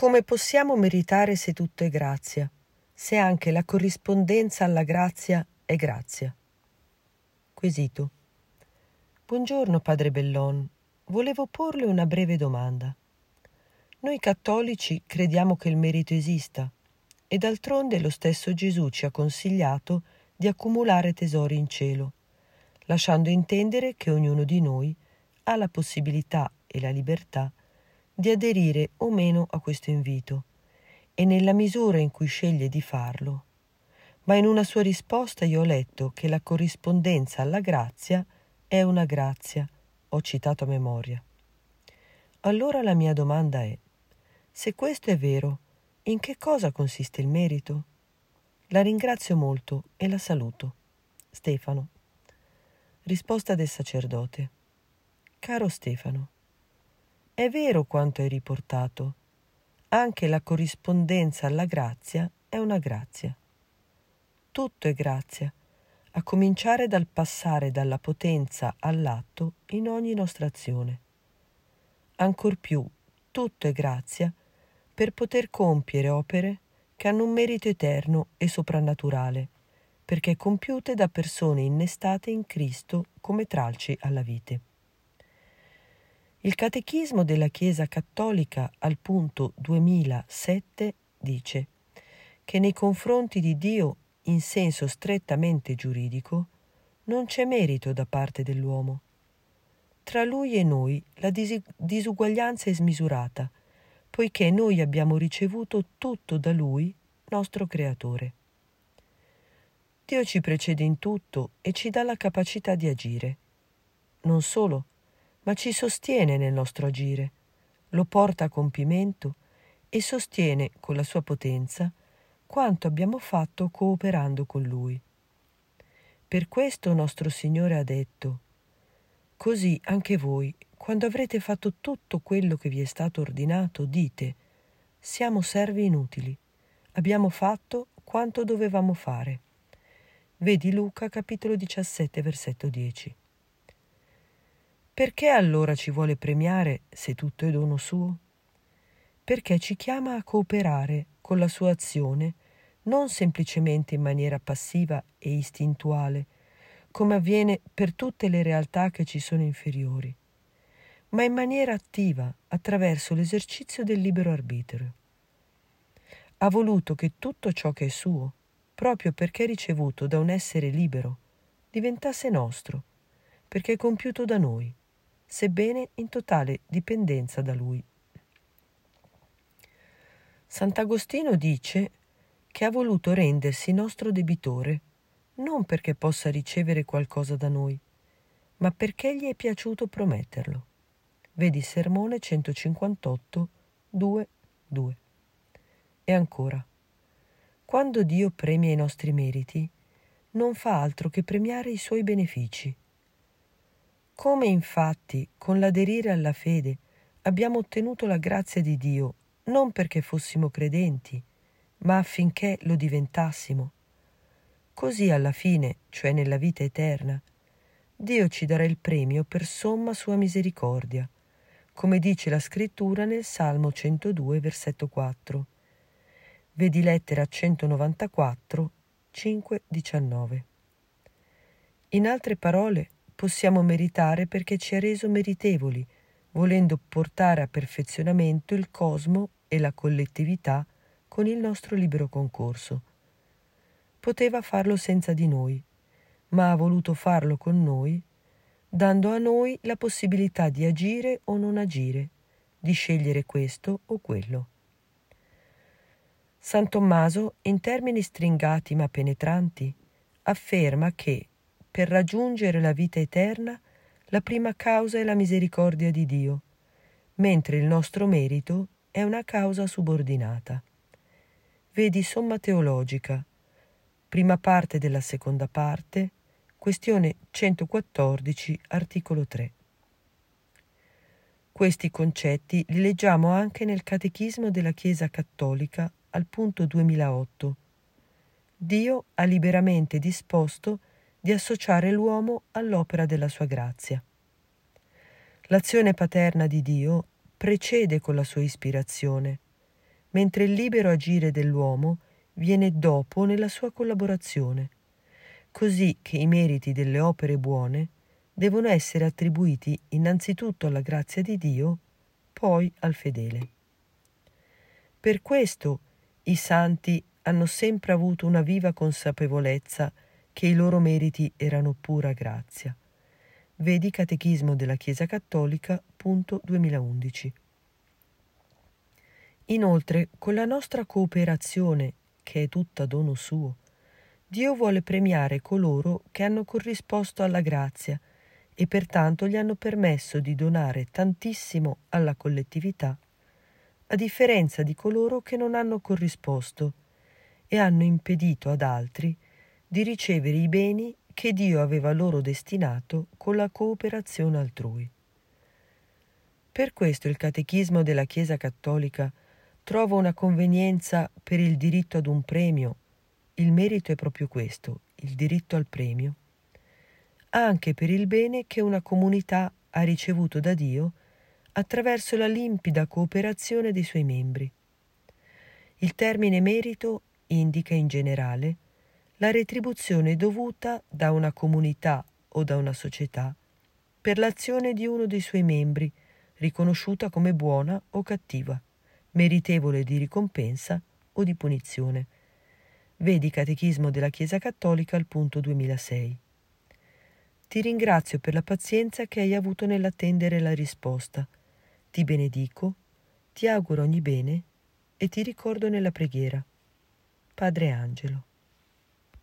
Come possiamo meritare se tutto è grazia, se anche la corrispondenza alla grazia è grazia? Quesito. Buongiorno, padre Bellon. Volevo porle una breve domanda. Noi cattolici crediamo che il merito esista e d'altronde lo stesso Gesù ci ha consigliato di accumulare tesori in cielo, lasciando intendere che ognuno di noi ha la possibilità e la libertà di aderire o meno a questo invito e nella misura in cui sceglie di farlo. Ma in una sua risposta io ho letto che la corrispondenza alla grazia è una grazia, ho citato a memoria. Allora la mia domanda è, se questo è vero, in che cosa consiste il merito? La ringrazio molto e la saluto. Stefano. Risposta del sacerdote. Caro Stefano, è vero quanto hai riportato. Anche la corrispondenza alla grazia è una grazia. Tutto è grazia, a cominciare dal passare dalla potenza all'atto in ogni nostra azione. Ancor più, tutto è grazia per poter compiere opere che hanno un merito eterno e soprannaturale, perché compiute da persone innestate in Cristo come tralci alla vite. Il Catechismo della Chiesa Cattolica al punto 2007 dice che nei confronti di Dio in senso strettamente giuridico non c'è merito da parte dell'uomo. Tra lui e noi la dis- disuguaglianza è smisurata, poiché noi abbiamo ricevuto tutto da lui, nostro Creatore. Dio ci precede in tutto e ci dà la capacità di agire. Non solo, ma ci sostiene nel nostro agire, lo porta a compimento e sostiene con la sua potenza quanto abbiamo fatto cooperando con Lui. Per questo nostro Signore ha detto, Così anche voi, quando avrete fatto tutto quello che vi è stato ordinato, dite, siamo servi inutili, abbiamo fatto quanto dovevamo fare. Vedi Luca capitolo 17 versetto 10. Perché allora ci vuole premiare se tutto è dono suo? Perché ci chiama a cooperare con la sua azione non semplicemente in maniera passiva e istintuale, come avviene per tutte le realtà che ci sono inferiori, ma in maniera attiva attraverso l'esercizio del libero arbitrio. Ha voluto che tutto ciò che è suo, proprio perché ricevuto da un essere libero, diventasse nostro, perché compiuto da noi sebbene in totale dipendenza da lui. Sant'Agostino dice che ha voluto rendersi nostro debitore non perché possa ricevere qualcosa da noi, ma perché gli è piaciuto prometterlo. Vedi Sermone 158, 2, 2. E ancora, quando Dio premia i nostri meriti, non fa altro che premiare i suoi benefici come infatti con l'aderire alla fede abbiamo ottenuto la grazia di Dio non perché fossimo credenti, ma affinché lo diventassimo. Così alla fine, cioè nella vita eterna, Dio ci darà il premio per somma sua misericordia, come dice la scrittura nel Salmo 102, versetto 4. Vedi lettera 194, 5, 19. In altre parole, possiamo meritare perché ci ha reso meritevoli, volendo portare a perfezionamento il cosmo e la collettività con il nostro libero concorso. Poteva farlo senza di noi, ma ha voluto farlo con noi, dando a noi la possibilità di agire o non agire, di scegliere questo o quello. San Tommaso, in termini stringati ma penetranti, afferma che per raggiungere la vita eterna, la prima causa è la misericordia di Dio, mentre il nostro merito è una causa subordinata. Vedi Somma Teologica, prima parte della seconda parte, questione 114, articolo 3. Questi concetti li leggiamo anche nel Catechismo della Chiesa Cattolica al punto 2008. Dio ha liberamente disposto di associare l'uomo all'opera della sua grazia. L'azione paterna di Dio precede con la sua ispirazione, mentre il libero agire dell'uomo viene dopo nella sua collaborazione, così che i meriti delle opere buone devono essere attribuiti innanzitutto alla grazia di Dio, poi al fedele. Per questo i santi hanno sempre avuto una viva consapevolezza che i loro meriti erano pura grazia. Vedi Catechismo della Chiesa Cattolica, punto 2011. Inoltre, con la nostra cooperazione, che è tutta dono suo, Dio vuole premiare coloro che hanno corrisposto alla grazia e pertanto gli hanno permesso di donare tantissimo alla collettività, a differenza di coloro che non hanno corrisposto e hanno impedito ad altri di ricevere i beni che Dio aveva loro destinato con la cooperazione altrui. Per questo il Catechismo della Chiesa Cattolica trova una convenienza per il diritto ad un premio. Il merito è proprio questo, il diritto al premio anche per il bene che una comunità ha ricevuto da Dio attraverso la limpida cooperazione dei suoi membri. Il termine merito indica in generale la retribuzione dovuta da una comunità o da una società per l'azione di uno dei suoi membri, riconosciuta come buona o cattiva, meritevole di ricompensa o di punizione. Vedi Catechismo della Chiesa Cattolica al punto 2006. Ti ringrazio per la pazienza che hai avuto nell'attendere la risposta. Ti benedico, ti auguro ogni bene e ti ricordo nella preghiera. Padre Angelo.